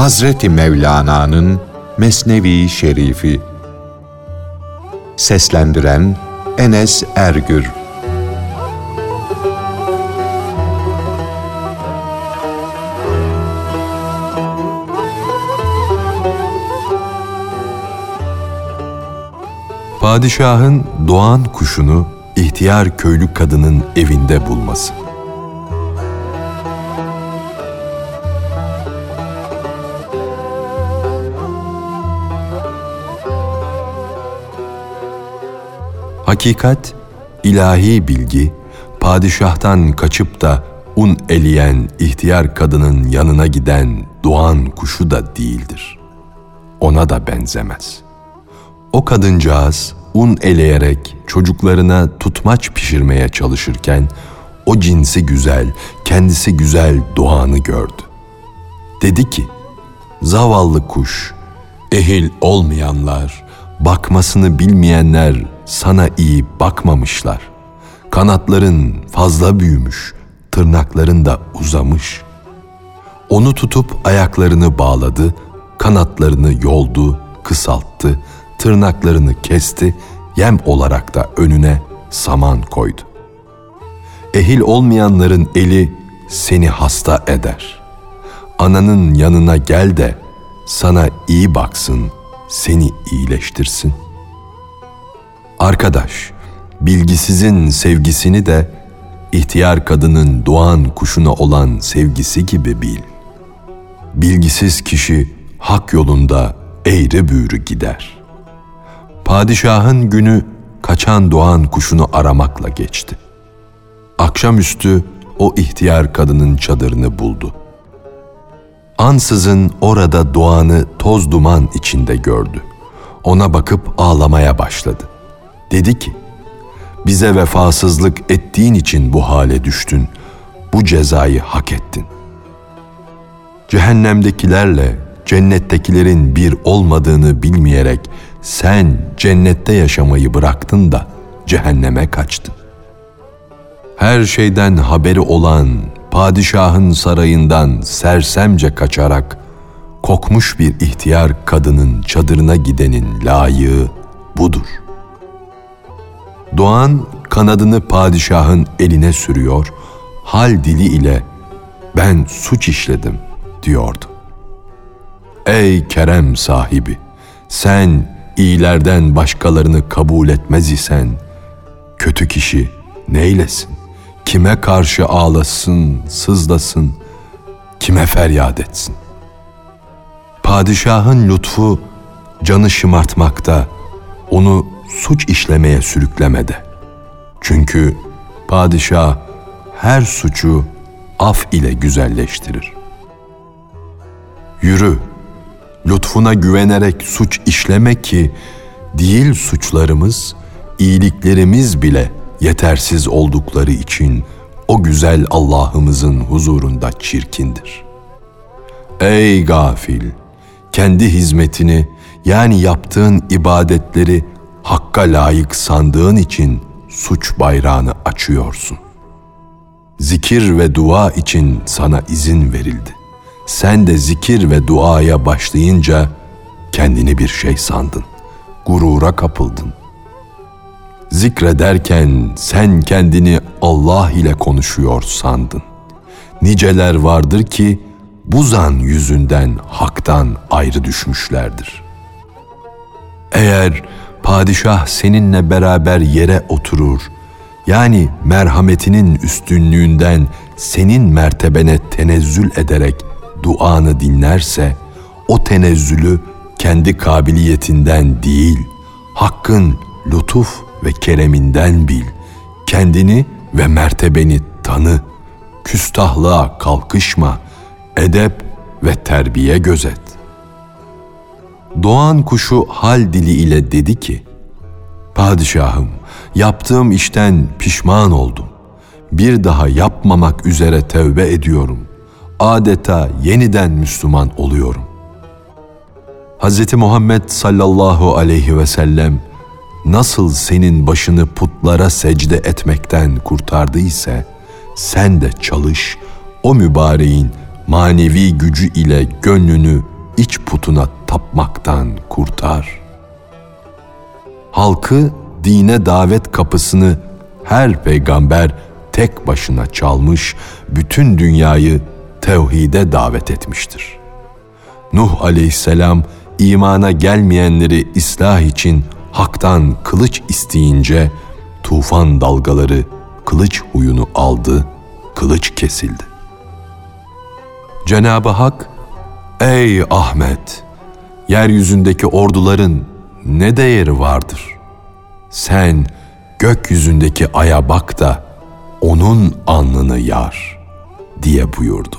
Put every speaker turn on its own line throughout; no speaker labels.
Hazreti Mevlana'nın Mesnevi Şerifi Seslendiren Enes Ergür
Padişahın doğan kuşunu ihtiyar köylü kadının evinde bulması. Hakikat, ilahi bilgi, padişahtan kaçıp da un eleyen ihtiyar kadının yanına giden doğan kuşu da değildir. Ona da benzemez. O kadıncağız un eleyerek çocuklarına tutmaç pişirmeye çalışırken o cinsi güzel, kendisi güzel doğanı gördü. Dedi ki, zavallı kuş, ehil olmayanlar, bakmasını bilmeyenler sana iyi bakmamışlar. Kanatların fazla büyümüş, tırnakların da uzamış. Onu tutup ayaklarını bağladı, kanatlarını yoldu, kısalttı, tırnaklarını kesti, yem olarak da önüne saman koydu. Ehil olmayanların eli seni hasta eder. Ananın yanına gel de sana iyi baksın, seni iyileştirsin. Arkadaş, bilgisizin sevgisini de ihtiyar kadının doğan kuşuna olan sevgisi gibi bil. Bilgisiz kişi hak yolunda eğri büğrü gider.'' Padişahın günü kaçan doğan kuşunu aramakla geçti. Akşamüstü o ihtiyar kadının çadırını buldu. Ansızın orada doğanı toz duman içinde gördü. Ona bakıp ağlamaya başladı. Dedi ki, bize vefasızlık ettiğin için bu hale düştün, bu cezayı hak ettin. Cehennemdekilerle cennettekilerin bir olmadığını bilmeyerek sen cennette yaşamayı bıraktın da cehenneme kaçtın. Her şeyden haberi olan padişahın sarayından sersemce kaçarak kokmuş bir ihtiyar kadının çadırına gidenin layığı budur. Doğan kanadını padişahın eline sürüyor, hal dili ile ben suç işledim diyordu. Ey kerem sahibi, sen iyilerden başkalarını kabul etmez isen, kötü kişi neylesin? Kime karşı ağlasın, sızlasın, kime feryat etsin? Padişahın lütfu canı şımartmakta, onu suç işlemeye sürüklemede. Çünkü padişah her suçu af ile güzelleştirir. Yürü, lütfuna güvenerek suç işleme ki değil suçlarımız, iyiliklerimiz bile yetersiz oldukları için o güzel Allah'ımızın huzurunda çirkindir. Ey gafil! Kendi hizmetini yani yaptığın ibadetleri hakka layık sandığın için suç bayrağını açıyorsun. Zikir ve dua için sana izin verildi sen de zikir ve duaya başlayınca kendini bir şey sandın. Gurura kapıldın. Zikrederken sen kendini Allah ile konuşuyor sandın. Niceler vardır ki bu zan yüzünden haktan ayrı düşmüşlerdir. Eğer padişah seninle beraber yere oturur, yani merhametinin üstünlüğünden senin mertebene tenezzül ederek duanı dinlerse o tenezzülü kendi kabiliyetinden değil, Hakk'ın lütuf ve kereminden bil. Kendini ve mertebeni tanı. Küstahlığa kalkışma. Edep ve terbiye gözet. Doğan kuşu hal dili ile dedi ki, Padişahım, yaptığım işten pişman oldum. Bir daha yapmamak üzere tevbe ediyorum adeta yeniden Müslüman oluyorum. Hz. Muhammed sallallahu aleyhi ve sellem nasıl senin başını putlara secde etmekten kurtardı ise sen de çalış o mübareğin manevi gücü ile gönlünü iç putuna tapmaktan kurtar. Halkı dine davet kapısını her peygamber tek başına çalmış, bütün dünyayı tevhide davet etmiştir. Nuh aleyhisselam imana gelmeyenleri ıslah için haktan kılıç isteyince tufan dalgaları kılıç huyunu aldı, kılıç kesildi. Cenab-ı Hak, ey Ahmet, yeryüzündeki orduların ne değeri vardır? Sen gökyüzündeki aya bak da onun alnını yar diye buyurdu.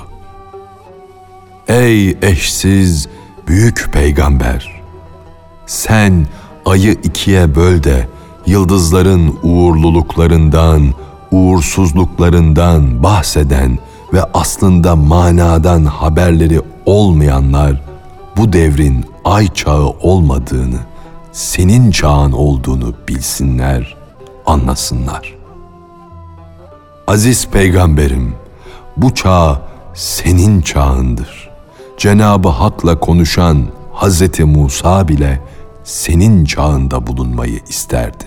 Ey eşsiz büyük peygamber! Sen ayı ikiye böl de yıldızların uğurluluklarından, uğursuzluklarından bahseden ve aslında manadan haberleri olmayanlar bu devrin ay çağı olmadığını, senin çağın olduğunu bilsinler, anlasınlar. Aziz peygamberim, bu çağ senin çağındır. Cenabı Hak'la konuşan Hz. Musa bile senin çağında bulunmayı isterdi.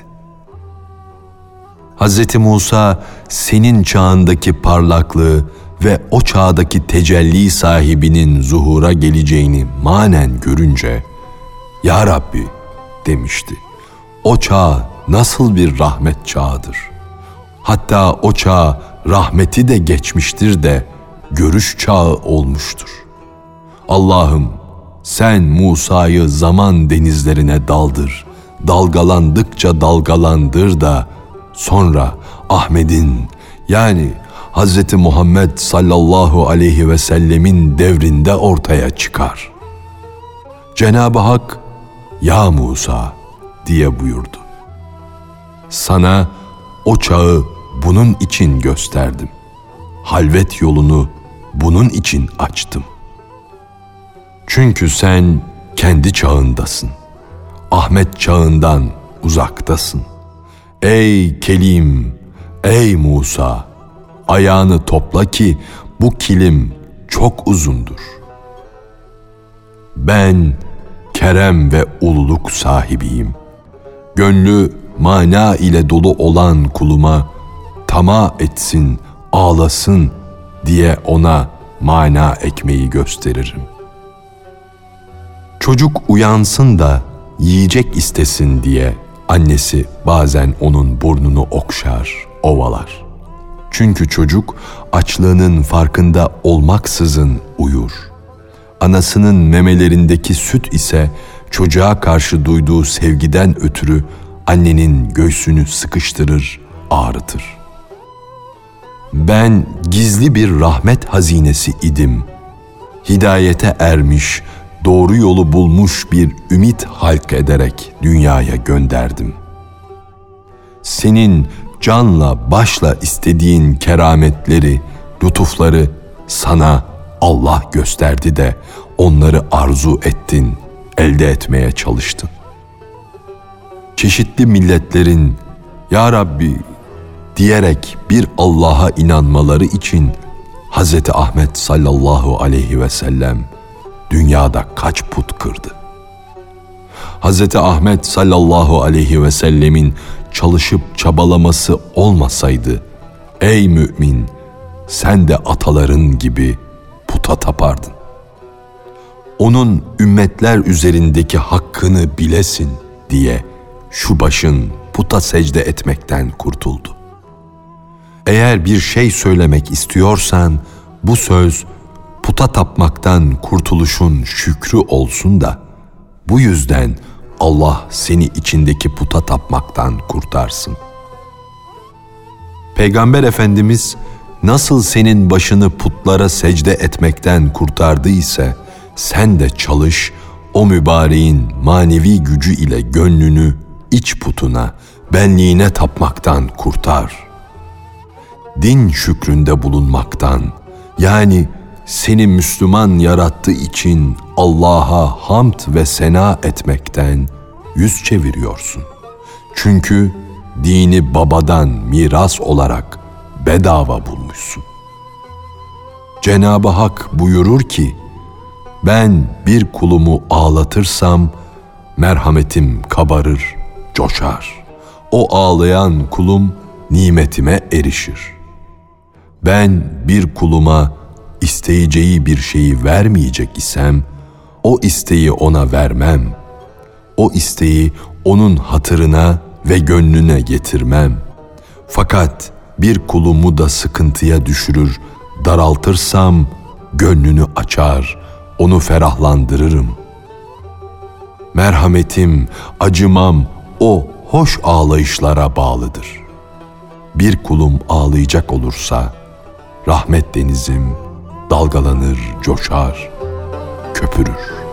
Hz. Musa senin çağındaki parlaklığı ve o çağdaki tecelli sahibinin zuhura geleceğini manen görünce Ya Rabbi demişti. O çağ nasıl bir rahmet çağıdır. Hatta o çağ rahmeti de geçmiştir de görüş çağı olmuştur. Allah'ım sen Musa'yı zaman denizlerine daldır. Dalgalandıkça dalgalandır da sonra Ahmet'in yani Hz. Muhammed sallallahu aleyhi ve sellemin devrinde ortaya çıkar. Cenab-ı Hak, Ya Musa diye buyurdu. Sana o çağı bunun için gösterdim. Halvet yolunu bunun için açtım. Çünkü sen kendi çağındasın. Ahmet çağından uzaktasın. Ey Kelim, ey Musa, ayağını topla ki bu kilim çok uzundur. Ben kerem ve ululuk sahibiyim. Gönlü mana ile dolu olan kuluma tama etsin, ağlasın diye ona mana ekmeği gösteririm. Çocuk uyansın da yiyecek istesin diye annesi bazen onun burnunu okşar, ovalar. Çünkü çocuk açlığının farkında olmaksızın uyur. Anasının memelerindeki süt ise çocuğa karşı duyduğu sevgiden ötürü annenin göğsünü sıkıştırır, ağrıtır. Ben gizli bir rahmet hazinesi idim. Hidayete ermiş, doğru yolu bulmuş bir ümit halk ederek dünyaya gönderdim. Senin canla başla istediğin kerametleri, lütufları sana Allah gösterdi de onları arzu ettin, elde etmeye çalıştın. Çeşitli milletlerin Ya Rabbi diyerek bir Allah'a inanmaları için Hz. Ahmet sallallahu aleyhi ve sellem dünyada kaç put kırdı? Hz. Ahmet sallallahu aleyhi ve sellemin çalışıp çabalaması olmasaydı, ey mümin sen de ataların gibi puta tapardın. Onun ümmetler üzerindeki hakkını bilesin diye şu başın puta secde etmekten kurtuldu. Eğer bir şey söylemek istiyorsan bu söz puta tapmaktan kurtuluşun şükrü olsun da bu yüzden Allah seni içindeki puta tapmaktan kurtarsın. Peygamber Efendimiz nasıl senin başını putlara secde etmekten kurtardı ise sen de çalış o mübareğin manevi gücü ile gönlünü iç putuna, benliğine tapmaktan kurtar. Din şükründe bulunmaktan yani seni Müslüman yarattığı için Allah'a hamd ve sena etmekten yüz çeviriyorsun. Çünkü dini babadan miras olarak bedava bulmuşsun. Cenab-ı Hak buyurur ki, Ben bir kulumu ağlatırsam merhametim kabarır, coşar. O ağlayan kulum nimetime erişir. Ben bir kuluma isteyeceği bir şeyi vermeyecek isem, o isteği ona vermem. O isteği onun hatırına ve gönlüne getirmem. Fakat bir kulumu da sıkıntıya düşürür, daraltırsam gönlünü açar, onu ferahlandırırım. Merhametim, acımam o hoş ağlayışlara bağlıdır. Bir kulum ağlayacak olursa rahmet denizim dalgalanır, coşar, köpürür.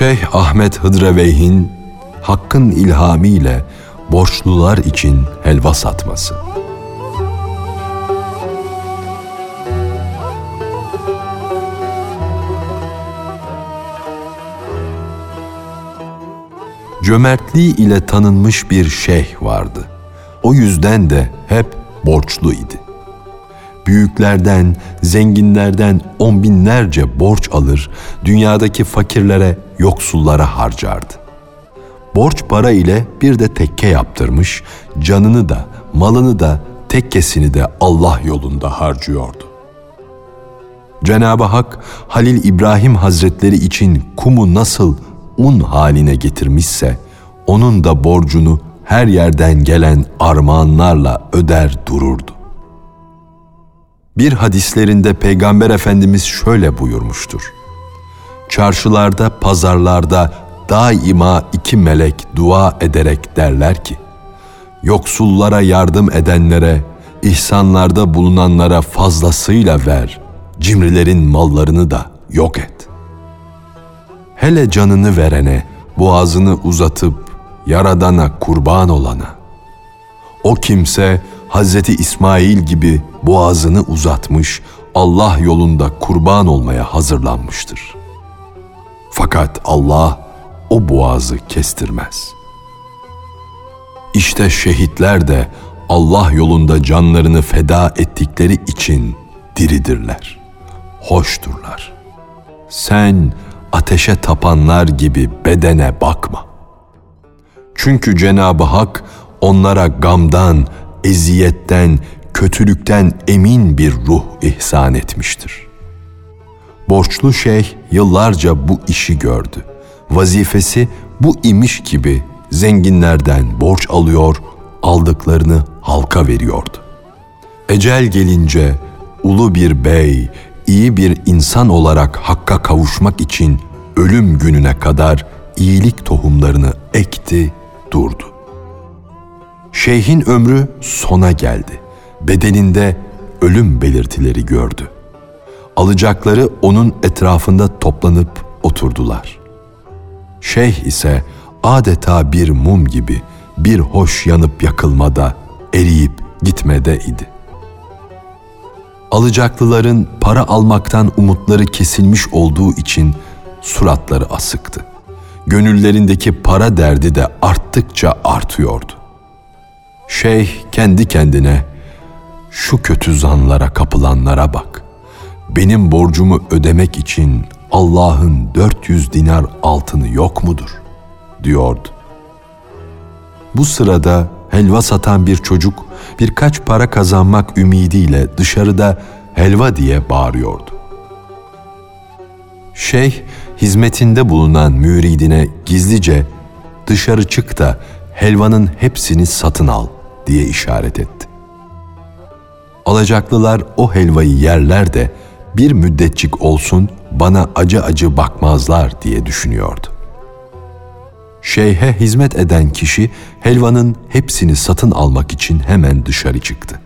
Şeyh Ahmet Hıdreveyh'in Hakk'ın ilhamiyle borçlular için helva satması. Cömertliği ile tanınmış bir şeyh vardı. O yüzden de hep borçlu idi büyüklerden, zenginlerden on binlerce borç alır, dünyadaki fakirlere, yoksullara harcardı. Borç para ile bir de tekke yaptırmış, canını da, malını da, tekkesini de Allah yolunda harcıyordu. Cenab-ı Hak Halil İbrahim Hazretleri için kumu nasıl un haline getirmişse, onun da borcunu her yerden gelen armağanlarla öder dururdu. Bir hadislerinde Peygamber Efendimiz şöyle buyurmuştur. Çarşılarda, pazarlarda daima iki melek dua ederek derler ki, Yoksullara yardım edenlere, ihsanlarda bulunanlara fazlasıyla ver, cimrilerin mallarını da yok et. Hele canını verene, boğazını uzatıp Yaradan'a kurban olana. O kimse Hazreti İsmail gibi boğazını uzatmış, Allah yolunda kurban olmaya hazırlanmıştır. Fakat Allah o boğazı kestirmez. İşte şehitler de Allah yolunda canlarını feda ettikleri için diridirler, hoşturlar. Sen ateşe tapanlar gibi bedene bakma. Çünkü Cenab-ı Hak onlara gamdan, eziyetten, kötülükten emin bir ruh ihsan etmiştir. Borçlu şeyh yıllarca bu işi gördü. Vazifesi bu imiş gibi zenginlerden borç alıyor, aldıklarını halka veriyordu. Ecel gelince ulu bir bey, iyi bir insan olarak hakka kavuşmak için ölüm gününe kadar iyilik tohumlarını ekti, durdu. Şeyhin ömrü sona geldi. Bedeninde ölüm belirtileri gördü. Alacakları onun etrafında toplanıp oturdular. Şeyh ise adeta bir mum gibi bir hoş yanıp yakılmada, eriyip gitmede idi. Alacaklıların para almaktan umutları kesilmiş olduğu için suratları asıktı. Gönüllerindeki para derdi de arttıkça artıyordu. Şeyh kendi kendine şu kötü zanlara kapılanlara bak. Benim borcumu ödemek için Allah'ın 400 dinar altını yok mudur? diyordu. Bu sırada helva satan bir çocuk birkaç para kazanmak ümidiyle dışarıda helva diye bağırıyordu. Şeyh hizmetinde bulunan müridine gizlice dışarı çık da helvanın hepsini satın al diye işaret etti. Alacaklılar o helvayı yerler de bir müddetçik olsun bana acı acı bakmazlar diye düşünüyordu. Şeyhe hizmet eden kişi helvanın hepsini satın almak için hemen dışarı çıktı.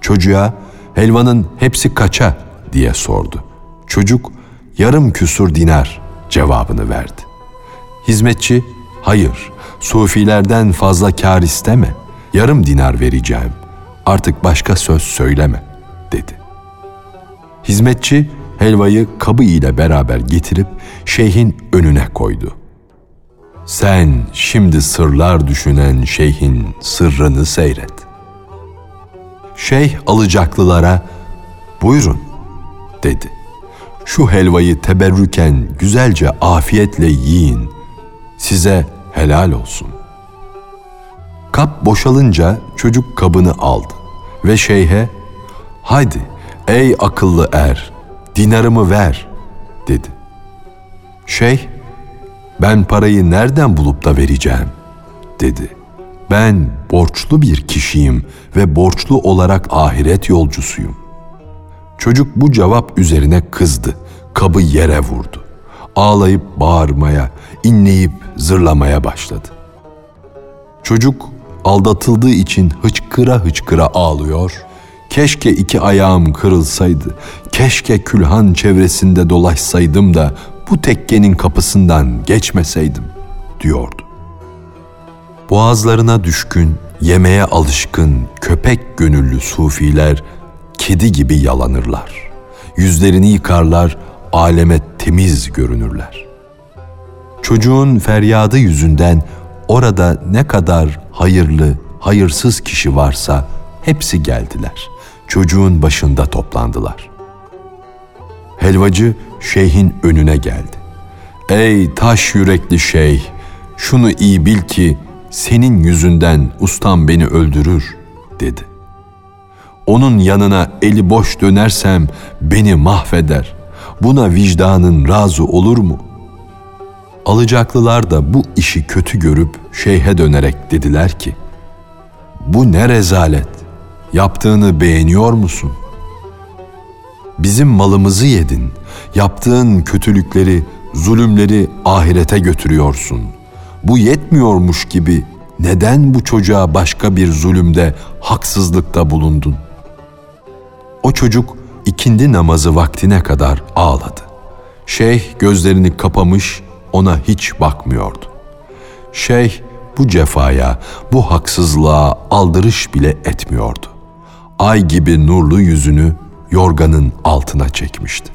Çocuğa helvanın hepsi kaça diye sordu. Çocuk yarım küsur dinar cevabını verdi. Hizmetçi hayır Sufilerden fazla kar isteme. Yarım dinar vereceğim. Artık başka söz söyleme, dedi. Hizmetçi helvayı kabı ile beraber getirip şeyhin önüne koydu. Sen şimdi sırlar düşünen şeyhin sırrını seyret. Şeyh alacaklılara buyurun dedi. Şu helvayı teberrüken güzelce afiyetle yiyin. Size helal olsun. Kap boşalınca çocuk kabını aldı ve şeyhe haydi ey akıllı er dinarımı ver dedi. Şeyh ben parayı nereden bulup da vereceğim dedi. Ben borçlu bir kişiyim ve borçlu olarak ahiret yolcusuyum. Çocuk bu cevap üzerine kızdı. Kabı yere vurdu. Ağlayıp bağırmaya, inleyip zırlamaya başladı. Çocuk aldatıldığı için hıçkıra hıçkıra ağlıyor. Keşke iki ayağım kırılsaydı, keşke külhan çevresinde dolaşsaydım da bu tekkenin kapısından geçmeseydim diyordu. Boğazlarına düşkün, yemeğe alışkın, köpek gönüllü sufiler kedi gibi yalanırlar. Yüzlerini yıkarlar, aleme temiz görünürler. Çocuğun feryadı yüzünden orada ne kadar hayırlı, hayırsız kişi varsa hepsi geldiler. Çocuğun başında toplandılar. Helvacı şeyhin önüne geldi. Ey taş yürekli şeyh, şunu iyi bil ki senin yüzünden ustam beni öldürür dedi. Onun yanına eli boş dönersem beni mahveder. Buna vicdanın razı olur mu? Alacaklılar da bu işi kötü görüp şeyhe dönerek dediler ki, bu ne rezalet, yaptığını beğeniyor musun? Bizim malımızı yedin, yaptığın kötülükleri, zulümleri ahirete götürüyorsun. Bu yetmiyormuş gibi neden bu çocuğa başka bir zulümde, haksızlıkta bulundun? O çocuk ikindi namazı vaktine kadar ağladı. Şeyh gözlerini kapamış ona hiç bakmıyordu. Şeyh bu cefaya, bu haksızlığa aldırış bile etmiyordu. Ay gibi nurlu yüzünü yorganın altına çekmişti.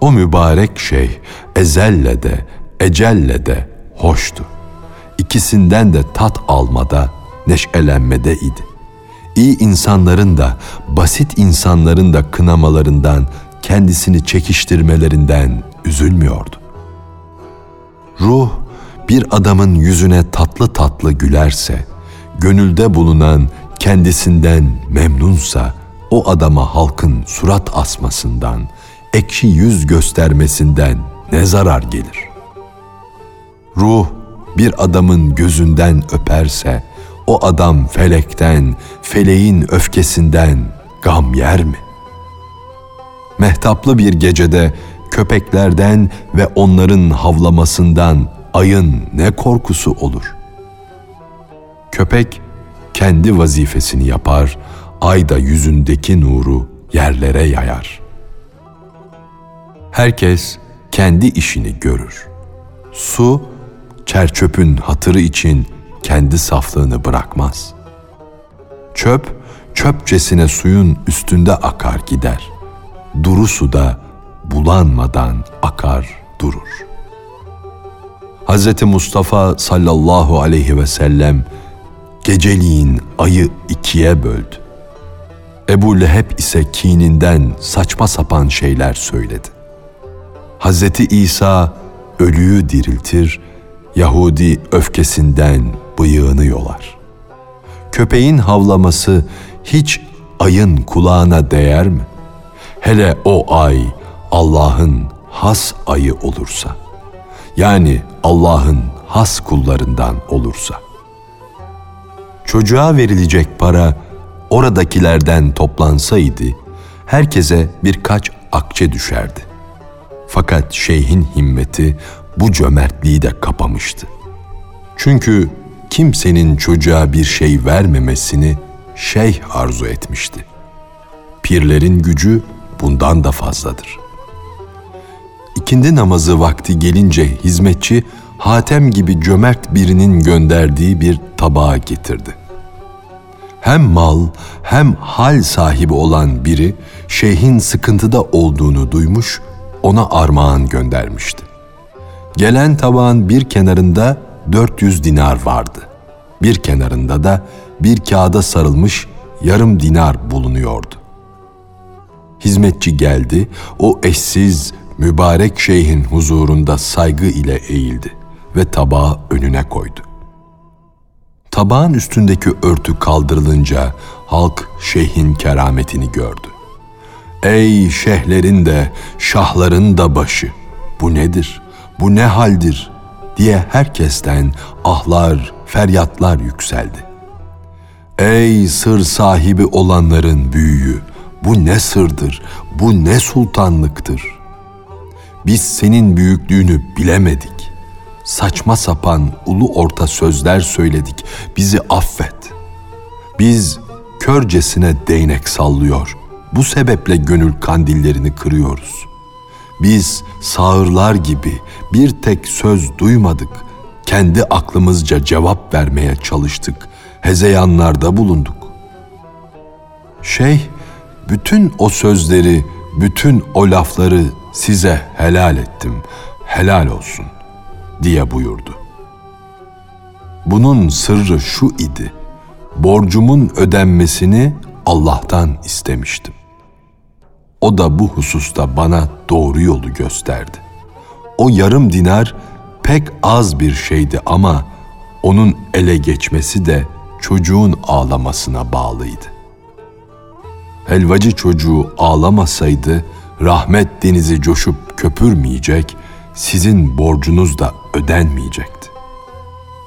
O mübarek şeyh ezelle de, ecelle de hoştu. İkisinden de tat almada, neşelenmede idi. İyi insanların da, basit insanların da kınamalarından, kendisini çekiştirmelerinden üzülmüyordu. Ruh bir adamın yüzüne tatlı tatlı gülerse, gönülde bulunan kendisinden memnunsa, o adama halkın surat asmasından, ekşi yüz göstermesinden ne zarar gelir? Ruh bir adamın gözünden öperse, o adam felekten, feleğin öfkesinden gam yer mi? Mehtaplı bir gecede köpeklerden ve onların havlamasından ayın ne korkusu olur? Köpek kendi vazifesini yapar, ay da yüzündeki nuru yerlere yayar. Herkes kendi işini görür. Su, çerçöpün hatırı için kendi saflığını bırakmaz. Çöp, çöpçesine suyun üstünde akar gider. Duru suda bulanmadan akar durur. Hz. Mustafa sallallahu aleyhi ve sellem geceliğin ayı ikiye böldü. Ebu Leheb ise kininden saçma sapan şeyler söyledi. Hz. İsa ölüyü diriltir, Yahudi öfkesinden bıyığını yolar. Köpeğin havlaması hiç ayın kulağına değer mi? Hele o ay Allah'ın has ayı olursa. Yani Allah'ın has kullarından olursa. Çocuğa verilecek para oradakilerden toplansaydı herkese birkaç akçe düşerdi. Fakat şeyhin himmeti bu cömertliği de kapamıştı. Çünkü kimsenin çocuğa bir şey vermemesini şeyh arzu etmişti. Pirlerin gücü bundan da fazladır. İkindi namazı vakti gelince hizmetçi Hatem gibi cömert birinin gönderdiği bir tabağa getirdi. Hem mal hem hal sahibi olan biri şeyhin sıkıntıda olduğunu duymuş, ona armağan göndermişti. Gelen tabağın bir kenarında 400 dinar vardı. Bir kenarında da bir kağıda sarılmış yarım dinar bulunuyordu. Hizmetçi geldi, o eşsiz, mübarek şeyhin huzurunda saygı ile eğildi ve tabağı önüne koydu. Tabağın üstündeki örtü kaldırılınca halk şeyhin kerametini gördü. Ey şehlerin de şahların da başı, bu nedir, bu ne haldir diye herkesten ahlar, feryatlar yükseldi. Ey sır sahibi olanların büyüğü, bu ne sırdır, bu ne sultanlıktır. Biz senin büyüklüğünü bilemedik. Saçma sapan ulu orta sözler söyledik, bizi affet. Biz körcesine değnek sallıyor, bu sebeple gönül kandillerini kırıyoruz. Biz sağırlar gibi bir tek söz duymadık, kendi aklımızca cevap vermeye çalıştık, hezeyanlarda bulunduk. Şeyh bütün o sözleri, bütün o lafları size helal ettim, helal olsun diye buyurdu. Bunun sırrı şu idi. Borcumun ödenmesini Allah'tan istemiştim. O da bu hususta bana doğru yolu gösterdi. O yarım dinar pek az bir şeydi ama onun ele geçmesi de çocuğun ağlamasına bağlıydı. Helvacı çocuğu ağlamasaydı rahmet denizi coşup köpürmeyecek, sizin borcunuz da ödenmeyecekti.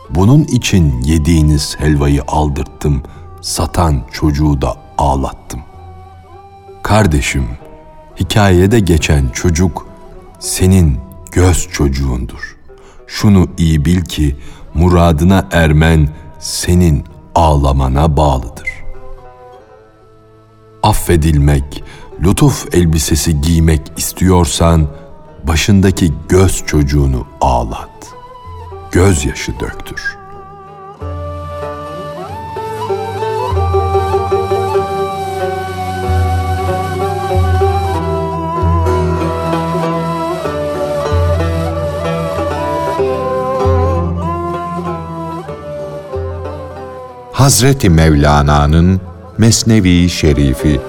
Bunun için yediğiniz helvayı aldırttım, satan çocuğu da ağlattım. Kardeşim, hikayede geçen çocuk senin göz çocuğundur. Şunu iyi bil ki muradına ermen senin ağlamana bağlıdır affedilmek, lütuf elbisesi giymek istiyorsan başındaki göz çocuğunu ağlat. Gözyaşı döktür.
Hazreti Mevlana'nın Mesnevi Şerifi